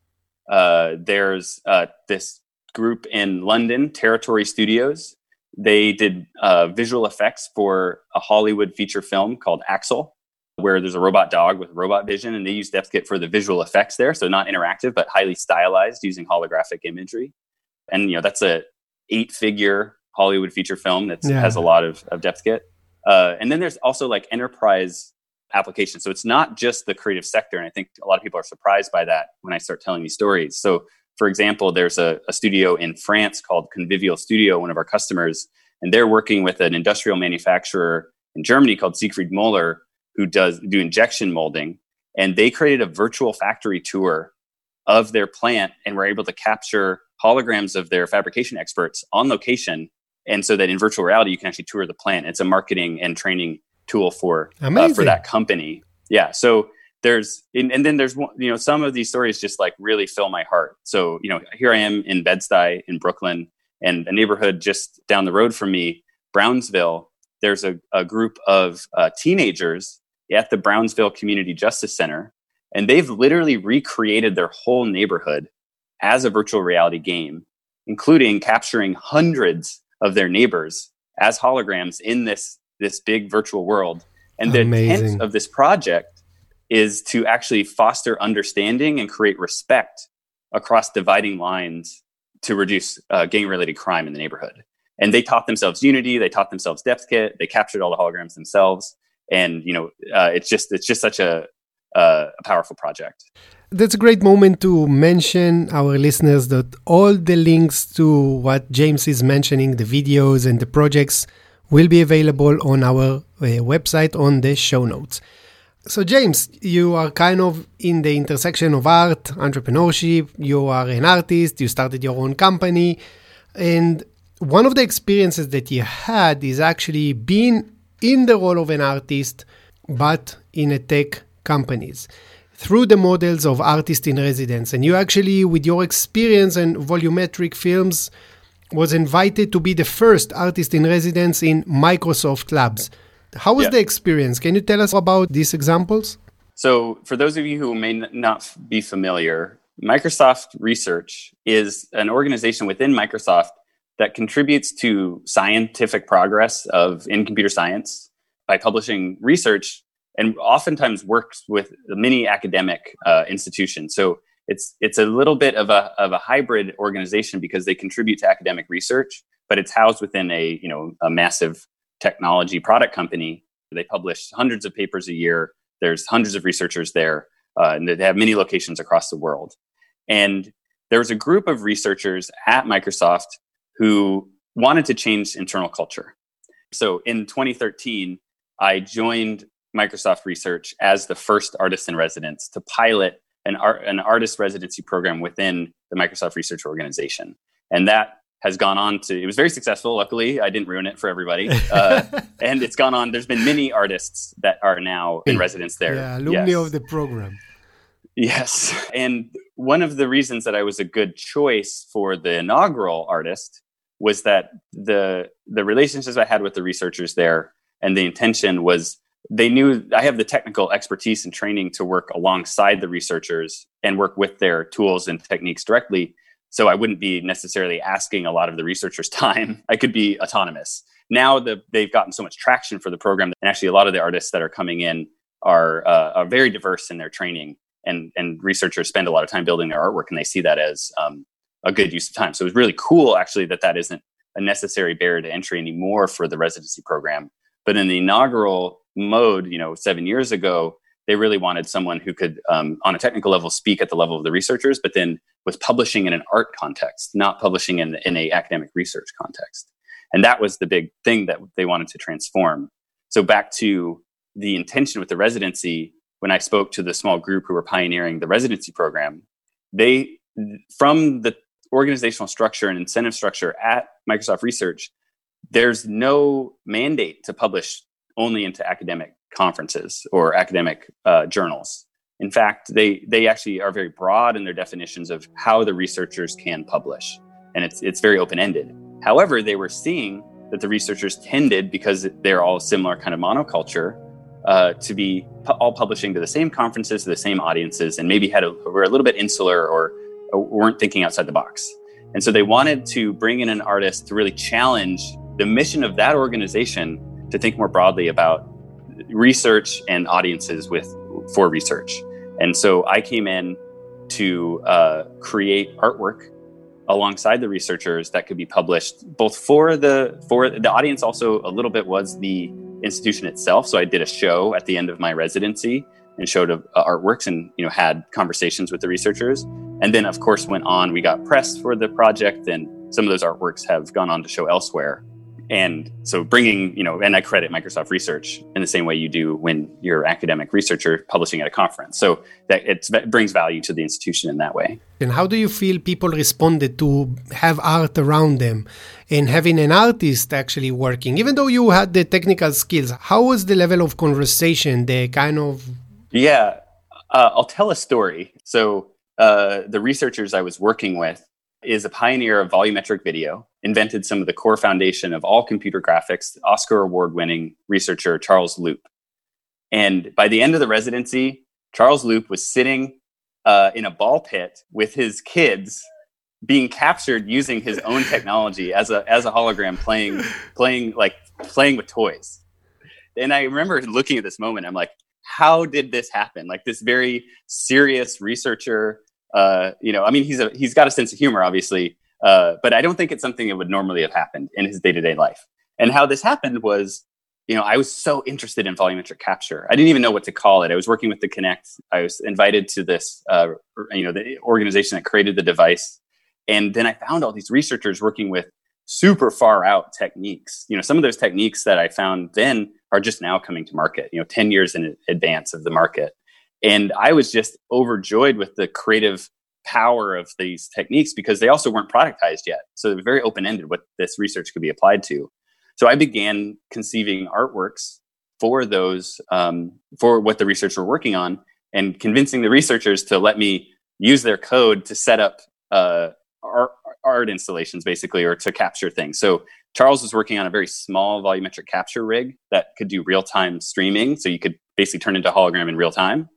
Uh, there's uh, this group in London, Territory Studios. They did uh, visual effects for a Hollywood feature film called Axel where there's a robot dog with robot vision, and they use DepthKit for the visual effects there. So not interactive, but highly stylized using holographic imagery. And you know that's a eight figure Hollywood feature film that yeah. has a lot of, of DepthKit. Uh, and then there's also like enterprise applications. So it's not just the creative sector. And I think a lot of people are surprised by that when I start telling these stories. So for example, there's a, a studio in France called Convivial Studio, one of our customers, and they're working with an industrial manufacturer in Germany called Siegfried Moeller, who does do injection molding. And they created a virtual factory tour of their plant and were able to capture holograms of their fabrication experts on location. And so that in virtual reality, you can actually tour the plant. It's a marketing and training tool for uh, for that company. Yeah. So there's and, and then there's you know some of these stories just like really fill my heart. So you know here I am in Bed Stuy in Brooklyn, and a neighborhood just down the road from me, Brownsville. There's a, a group of uh, teenagers at the Brownsville Community Justice Center, and they've literally recreated their whole neighborhood as a virtual reality game, including capturing hundreds of their neighbors as holograms in this this big virtual world. And the Amazing. intent of this project is to actually foster understanding and create respect across dividing lines to reduce uh, gang related crime in the neighborhood. And they taught themselves Unity, they taught themselves DepthKit, they captured all the holograms themselves. And you know, uh, it's just it's just such a, uh, a powerful project. That's a great moment to mention our listeners that all the links to what James is mentioning, the videos and the projects, will be available on our uh, website on the show notes. So, James, you are kind of in the intersection of art, entrepreneurship. You are an artist, you started your own company. And one of the experiences that you had is actually being in the role of an artist, but in a tech companies through the models of artist in residence. And you actually, with your experience and volumetric films, was invited to be the first artist in residence in Microsoft Labs. How was yeah. the experience? Can you tell us about these examples? So, for those of you who may not be familiar, Microsoft Research is an organization within Microsoft that contributes to scientific progress of in computer science by publishing research and oftentimes works with many academic uh, institutions. So it's it's a little bit of a of a hybrid organization because they contribute to academic research, but it's housed within a you know a massive technology product company. They publish hundreds of papers a year. There's hundreds of researchers there, uh, and they have many locations across the world. And there was a group of researchers at Microsoft who wanted to change internal culture. So in 2013, I joined Microsoft Research as the first artist in residence to pilot an, art, an artist residency program within the Microsoft Research Organization. And that has gone on to, it was very successful. Luckily, I didn't ruin it for everybody. Uh, and it's gone on. There's been many artists that are now in residence there. Yeah, alumni yes. of the program. Yes. And one of the reasons that I was a good choice for the inaugural artist was that the the relationships I had with the researchers there and the intention was they knew I have the technical expertise and training to work alongside the researchers and work with their tools and techniques directly. So I wouldn't be necessarily asking a lot of the researchers' time. I could be autonomous. Now the, they've gotten so much traction for the program, and actually a lot of the artists that are coming in are, uh, are very diverse in their training, and and researchers spend a lot of time building their artwork, and they see that as um, a good use of time. So it was really cool, actually, that that isn't a necessary barrier to entry anymore for the residency program. But in the inaugural mode, you know, seven years ago, they really wanted someone who could, um, on a technical level, speak at the level of the researchers, but then was publishing in an art context, not publishing in in a academic research context. And that was the big thing that they wanted to transform. So back to the intention with the residency, when I spoke to the small group who were pioneering the residency program, they from the organizational structure and incentive structure at Microsoft Research, there's no mandate to publish only into academic conferences or academic uh, journals. In fact, they they actually are very broad in their definitions of how the researchers can publish, and it's it's very open ended. However, they were seeing that the researchers tended, because they're all similar kind of monoculture, uh, to be pu- all publishing to the same conferences, to the same audiences, and maybe had a, were a little bit insular or, or weren't thinking outside the box. And so they wanted to bring in an artist to really challenge the mission of that organization to think more broadly about research and audiences with for research. And so I came in to uh, create artwork alongside the researchers that could be published both for the for the audience also a little bit was the institution itself so i did a show at the end of my residency and showed uh, artworks and you know had conversations with the researchers and then of course went on we got pressed for the project and some of those artworks have gone on to show elsewhere. And so bringing you know and i credit microsoft research in the same way you do when you're an academic researcher publishing at a conference. So that it brings value to the institution in that way. And how do you feel people responded to have art around them and having an artist actually working? Even though you had the technical skills how was the level of conversation the kind of yeah uh, i'll tell a story. So uh, the researchers i was working with is a pioneer of volumetric video, invented some of the core foundation of all computer graphics, Oscar award winning researcher Charles Loop. And by the end of the residency, Charles Loop was sitting uh, in a ball pit with his kids being captured using his own technology as a as a hologram playing playing like playing with toys and i remember looking at this moment i'm like how did this happen like this very serious researcher uh, you know, I mean, he's a he's got a sense of humor, obviously, uh, but I don't think it's something that would normally have happened in his day to day life. And how this happened was, you know, I was so interested in volumetric capture. I didn't even know what to call it. I was working with the Kinect. I was invited to this, uh, you know, the organization that created the device, and then I found all these researchers working with super far out techniques. You know, some of those techniques that I found then are just now coming to market. You know, ten years in advance of the market. And I was just overjoyed with the creative power of these techniques because they also weren't productized yet. So they're very open ended what this research could be applied to. So I began conceiving artworks for those, um, for what the research were working on, and convincing the researchers to let me use their code to set up uh, art, art installations, basically, or to capture things. So Charles was working on a very small volumetric capture rig that could do real time streaming. So you could basically turn into hologram in real time.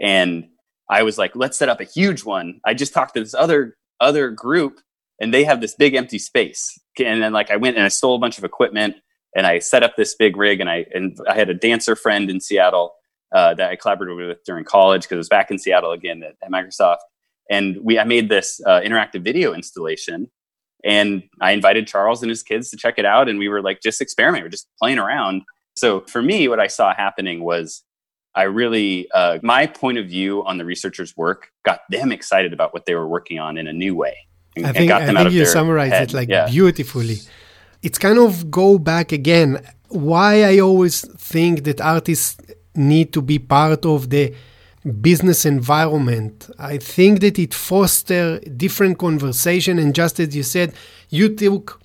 And I was like, let's set up a huge one. I just talked to this other other group and they have this big empty space. And then like I went and I stole a bunch of equipment and I set up this big rig and I and I had a dancer friend in Seattle uh, that I collaborated with during college because I was back in Seattle again at, at, Microsoft. And we I made this uh, interactive video installation and I invited Charles and his kids to check it out and we were like just experimenting, we are just playing around. So for me, what I saw happening was I really, uh, my point of view on the researchers' work got them excited about what they were working on in a new way. And, I think, I think you summarized head. it like yeah. beautifully. It's kind of go back again. Why I always think that artists need to be part of the business environment. I think that it foster different conversation, and just as you said, you took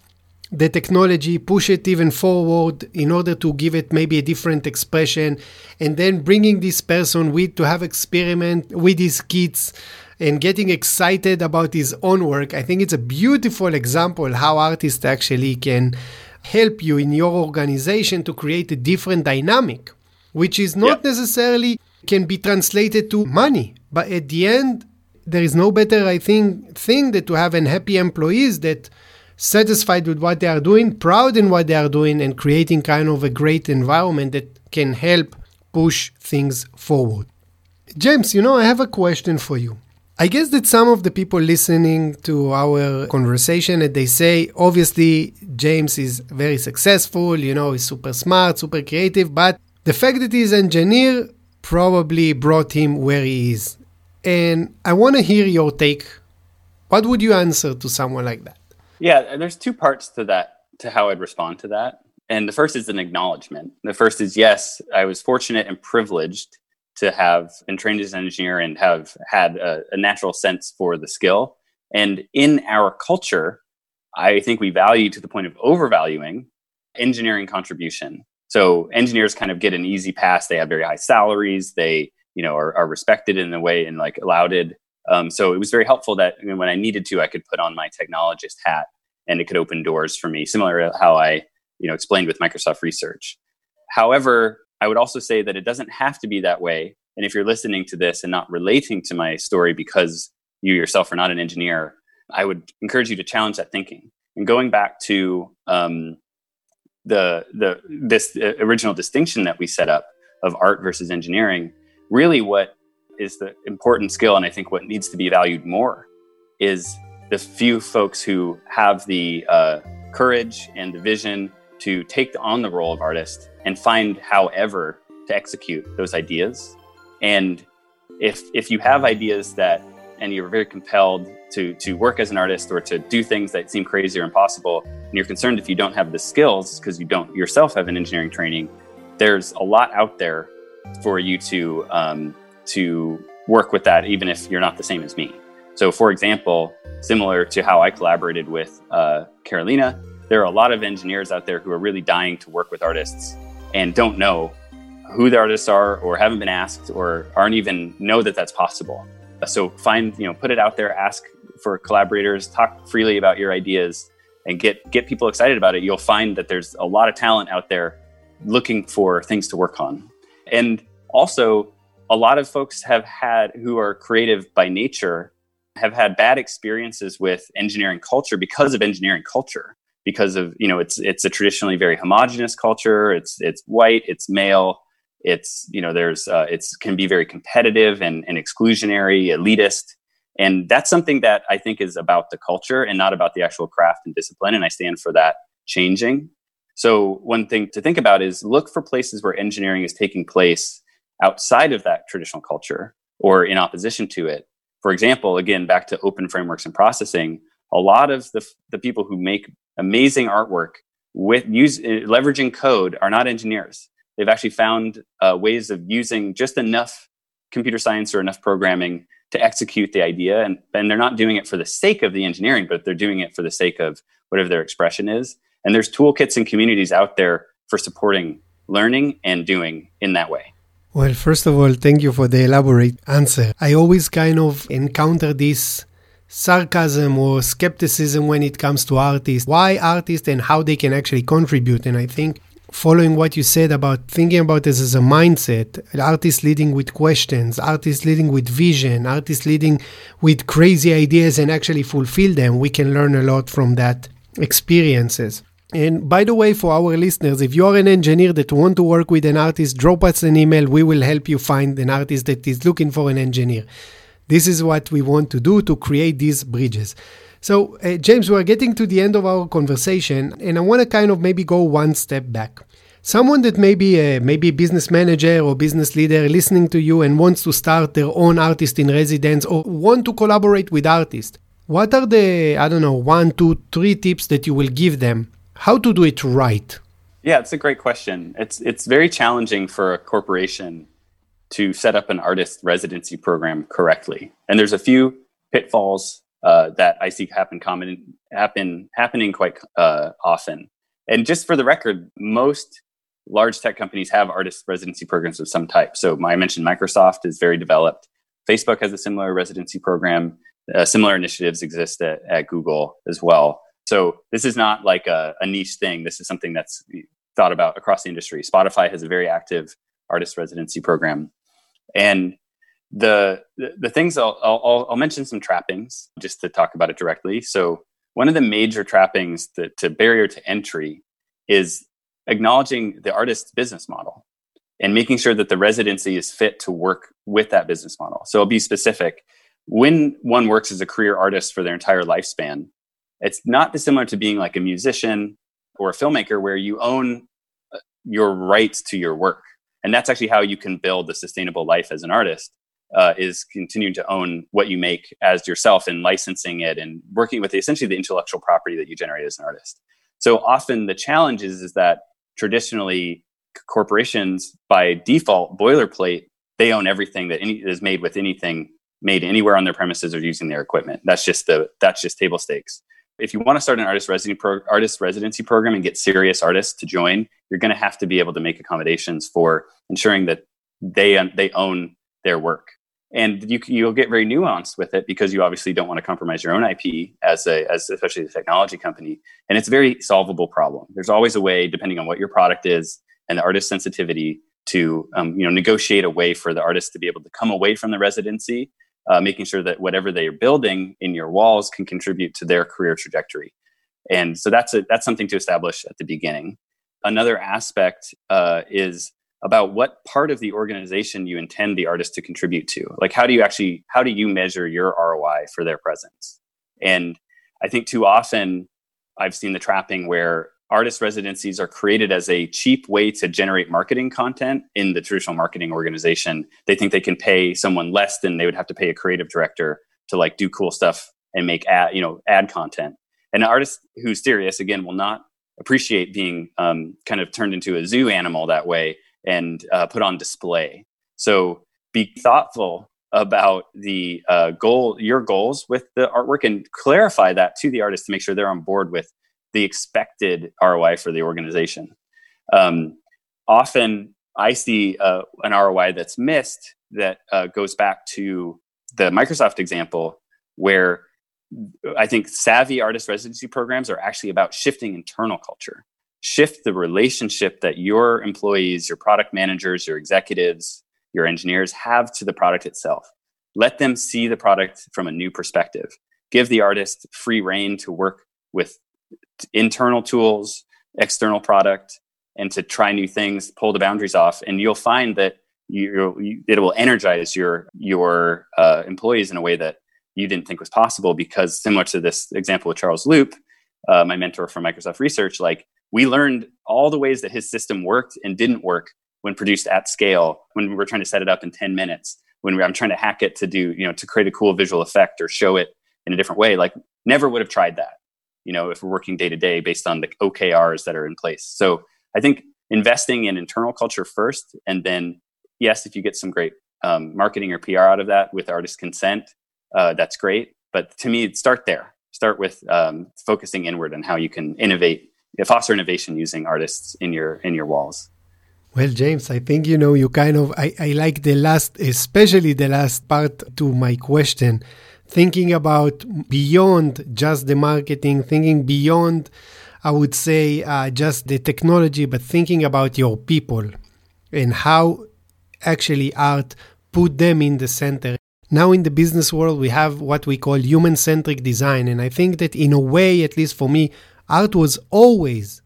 the technology, push it even forward in order to give it maybe a different expression, and then bringing this person with to have experiment with his kids and getting excited about his own work. I think it's a beautiful example how artists actually can help you in your organization to create a different dynamic, which is not necessarily can be translated to money, but at the end there is no better I think thing that to have an happy employees that satisfied with what they are doing, proud in what they are doing, and creating kind of a great environment that can help push things forward. James, you know, I have a question for you. I guess that some of the people listening to our conversation and they say, obviously, James is very successful, you know, he's super smart, super creative, but the fact that he's an engineer probably brought him where he is. And I want to hear your take. What would you answer to someone like that? Yeah, there's two parts to that, to how I'd respond to that. And the first is an acknowledgement. The first is yes, I was fortunate and privileged to have been trained as an engineer and have had a, a natural sense for the skill. And in our culture, I think we value to the point of overvaluing engineering contribution. So engineers kind of get an easy pass. They have very high salaries. They, you know, are, are respected in a way and like lauded um, so it was very helpful that you know, when I needed to, I could put on my technologist hat and it could open doors for me, similar to how I you know explained with Microsoft Research. However, I would also say that it doesn't have to be that way. And if you're listening to this and not relating to my story because you yourself are not an engineer, I would encourage you to challenge that thinking. And going back to um, the the this uh, original distinction that we set up, of art versus engineering, really what is the important skill, and I think what needs to be valued more, is the few folks who have the uh, courage and the vision to take on the role of artist and find however to execute those ideas. And if if you have ideas that and you're very compelled to to work as an artist or to do things that seem crazy or impossible, and you're concerned if you don't have the skills because you don't yourself have an engineering training, there's a lot out there for you to um, to work with that, even if you're not the same as me. So, for example, similar to how I collaborated with uh, Karolina, there are a lot of engineers out there who are really dying to work with artists and don't know who the artists are or haven't been asked or aren't even know that that's possible. So find, you know, put it out there, ask for collaborators, talk freely about your ideas and get get people excited about it. You'll find that there's a lot of talent out there looking for things to work on. And also a lot of folks have had who are creative by nature have had bad experiences with engineering culture because of engineering culture because of you know it's it's a traditionally very homogenous culture. It's it's white it's male it's you know there's uh, it's can be very competitive and, and exclusionary elitist. And that's something that i think is about the culture and not about the actual craft and discipline and i stand for that changing. So one thing to think about is look for places where engineering is taking place outside of that traditional culture or in opposition to it. For example again back to openFrameworks and processing a lot of the, the people who make amazing artwork with use uh, leveraging code are not engineers. They've actually found uh, ways of using just enough computer science or enough programming to execute the idea. And, and they're not doing it for the sake of the engineering but they're doing it for the sake of whatever their expression is. And there's toolkits and communities out there for supporting learning and doing in that way well first of all thank you for the elaborate answer i always kind of encounter this sarcasm or skepticism when it comes to artists why artists and how they can actually contribute and i think following what you said about thinking about this as a mindset, artists leading with questions, artists leading with vision, artists leading with crazy ideas and actually fulfill them, we can learn a lot from that experiences. And by the way, for our listeners, if you are an engineer that want to work with an artist, drop us an email. We will help you find an artist that is looking for an engineer. This is what we want to do to create these bridges. So, uh, James, we're getting to the end of our conversation, and I want to kind of maybe go one step back. Someone that maybe a, maybe a business manager or business leader listening to you and wants to start their own artist in residence or want to collaborate with artists. What are the I don't know one, two, three tips that you will give them how to do it right? Yeah, it's a great question. It's it's very challenging for a corporation to set up an artist residency program correctly, and there's a few pitfalls uh, that I see happen common happen happening quite uh, often. And just for the record, most large tech companies have artist residency programs of some type. So I mentioned Microsoft is very developed. Facebook has a similar residency program. Uh, similar initiatives exist at, at, Google as well. So this is not like a, a niche thing. This is something that's thought about across the industry. Spotify has a very active artist residency program, and the the, things I'll, I'll, I'll mention some trappings just to talk about it directly. So one of the major trappings that to barrier to entry is acknowledging the artist's business model and making sure that the residency is fit to work with that business model. So I'll be specific. When one works as a career artist for their entire lifespan, it's not dissimilar to being like a musician or a filmmaker where you own uh, your rights to your work. And that's actually how you can build a sustainable life as an artist uh, is continuing to own what you make as yourself and licensing it and working with essentially the intellectual property that you generate as an artist. So often the challenge is, is that traditionally corporations by default boilerplate they own everything that any, is made with anything made anywhere on their premises or using their equipment. That's just the that's just table stakes. If you want to start an artist residency pro, artist residency program and get serious artists to join, you're going to have to be able to make accommodations for ensuring that they they own their work. And you you'll get very nuanced with it because you obviously don't want to compromise your own IP as a as especially a technology company. And it's a very solvable problem. There's always a way depending on what your product is and the artist sensitivity to um, you know negotiate a way for the artist to be able to come away from the residency uh, making sure that whatever they are building in your walls can contribute to their career trajectory and so that's a that's something to establish at the beginning another aspect uh, is about what part of the organization you intend the artist to contribute to. Like, how do you actually, how do you measure your ROI for their presence? And I think too often I've seen the trapping where artist residencies are created as a cheap way to generate marketing content in the traditional marketing organization. They think they can pay someone less than they would have to pay a creative director to like do cool stuff and make ad, you know, ad content. And an artist who's serious, again, will not appreciate being um, kind of turned into a zoo animal that way and uh, put on display. So be thoughtful about the uh, goal, your goals with the artwork, and clarify that to the artist to make sure they're on board with the expected ROI for the organization. Um, often, I see uh, an ROI that's missed that uh, goes back to the Microsoft example, where I think savvy artist residency programs are actually about shifting internal culture. Shift the relationship that your employees, your product managers, your executives, your engineers have to the product itself. Let them see the product from a new perspective. Give the artist free reign to work with internal tools, external product, and to try new things, pull the boundaries off. And you'll find that you, you it will energize your your uh, employees in a way that you didn't think was possible because similar to this example with Charles Loop, uh, my mentor from Microsoft Research, like we learned all the ways that his system worked and didn't work when produced at scale when we were trying to set it up in 10 minutes when we, i'm trying to hack it to do you know to create a cool visual effect or show it in a different way like never would have tried that you know if we're working day to day based on the okrs that are in place so i think investing in internal culture first and then yes if you get some great um, marketing or pr out of that with artist consent uh, that's great. But to me, start there. Start with um, focusing inward on how you can innovate, foster innovation using artists in your in your walls. Well, James, I think you know you kind of I, I like the last, especially the last part to my question, thinking about beyond just the marketing, thinking beyond, I would say, uh, just the technology, but thinking about your people and how actually art put them in the center. Now in the business world we have what we call human centric design and i think that in a way at least for me art was always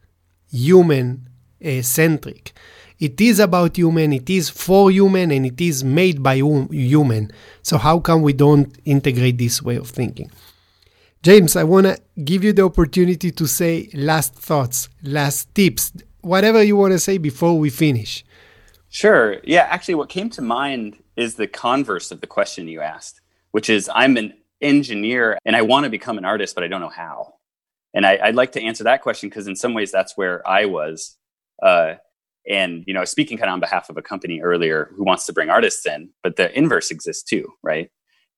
human uh, centric it is about human it is for human and it is made by human so how come we don't integrate this way of thinking james i want to give you the opportunity to say last thoughts last tips whatever you want to say before we finish sure yeah actually what came to mind is the converse of the question you asked, which is I'm an engineer and I want to become an artist, but I don't know how. And I, would like to answer that question because in some ways that's where I was. Uh, and you know, speaking kind of on behalf of a company earlier who wants to bring artists in, but the inverse exists too, right?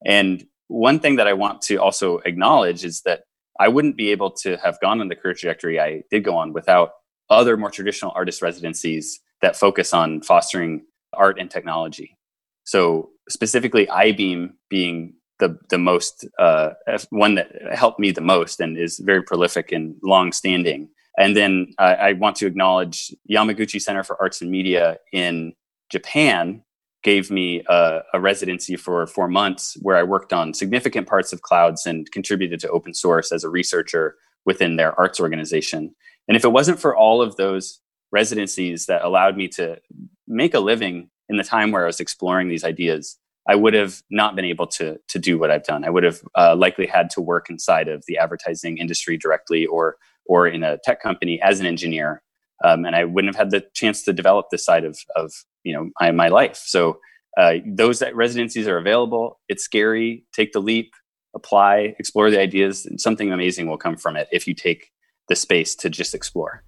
And one thing that I want to also acknowledge is that I wouldn't be able to have gone on the career trajectory I did go on without other more traditional artist residencies that focus on fostering art and technology. So specifically, Eyebeam being the the most uh, one that helped me the most and is very prolific and long standing. And then uh, I want to acknowledge Yamaguchi Center for Arts and Media in Japan gave me a, a, residency for four months where I worked on significant parts of clouds and contributed to open source as a researcher within their arts organization. And if it wasn't for all of those residencies that allowed me to make a living in the time where I was exploring these ideas, I would have not been able to to do what I've done. I would have uh, likely had to work inside of the advertising industry directly, or or in a tech company as an engineer, um, and I wouldn't have had the chance to develop this side of of you know my, life. So uh, those residencies are available. It's scary. Take the leap, apply, explore the ideas. And something amazing will come from it if you take the space to just explore.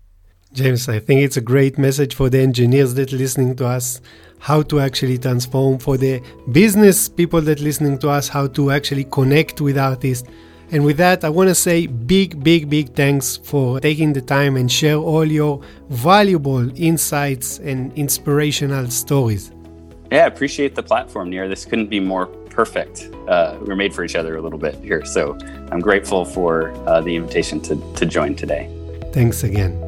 James, I think it's a great message for the engineers that listening to us, how to actually transform for the business people that listening to us, how to actually connect with artists. And with that, I want to say big, big, big thanks for taking the time and share all your valuable insights and inspirational stories. Yeah, I appreciate the platform, Nir. This couldn't be more perfect. Uh, we're made for each other a little bit here. So I'm grateful for uh, the invitation to, to join today. Thanks again.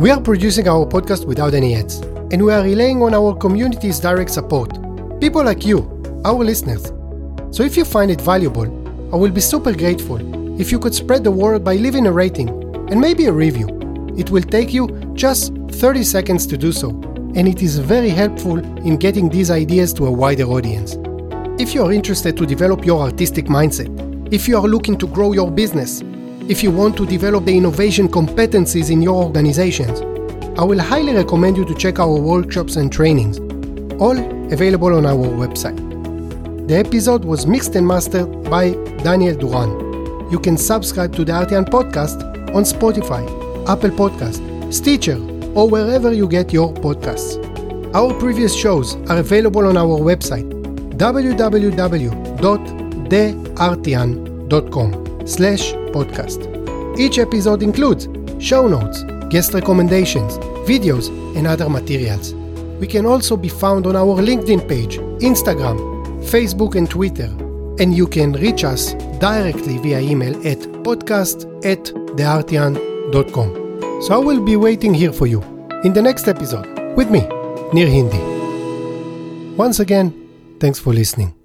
We are producing our podcast without any ads, and we are relying on our community's direct support. People like you, our listeners. So if you find it valuable, I will be super grateful if you could spread the word by leaving a rating and maybe a review. It will take you just 30 seconds to do so, and it is very helpful in getting these ideas to a wider audience. If you are interested to develop your artistic mindset, if you are looking to grow your business, if you want to develop the innovation competencies in your organizations, I will highly recommend you to check our workshops and trainings, all available on our website. The episode was mixed and mastered by Daniel Duran. You can subscribe to the Artian podcast on Spotify, Apple Podcast, Stitcher, or wherever you get your podcasts. Our previous shows are available on our website www.theartian.com slash podcast. Each episode includes show notes, guest recommendations, videos, and other materials. We can also be found on our LinkedIn page, Instagram, Facebook, and Twitter. And you can reach us directly via email at podcast at theartian.com. So I will be waiting here for you in the next episode with me, Nir Hindi. Once again, thanks for listening.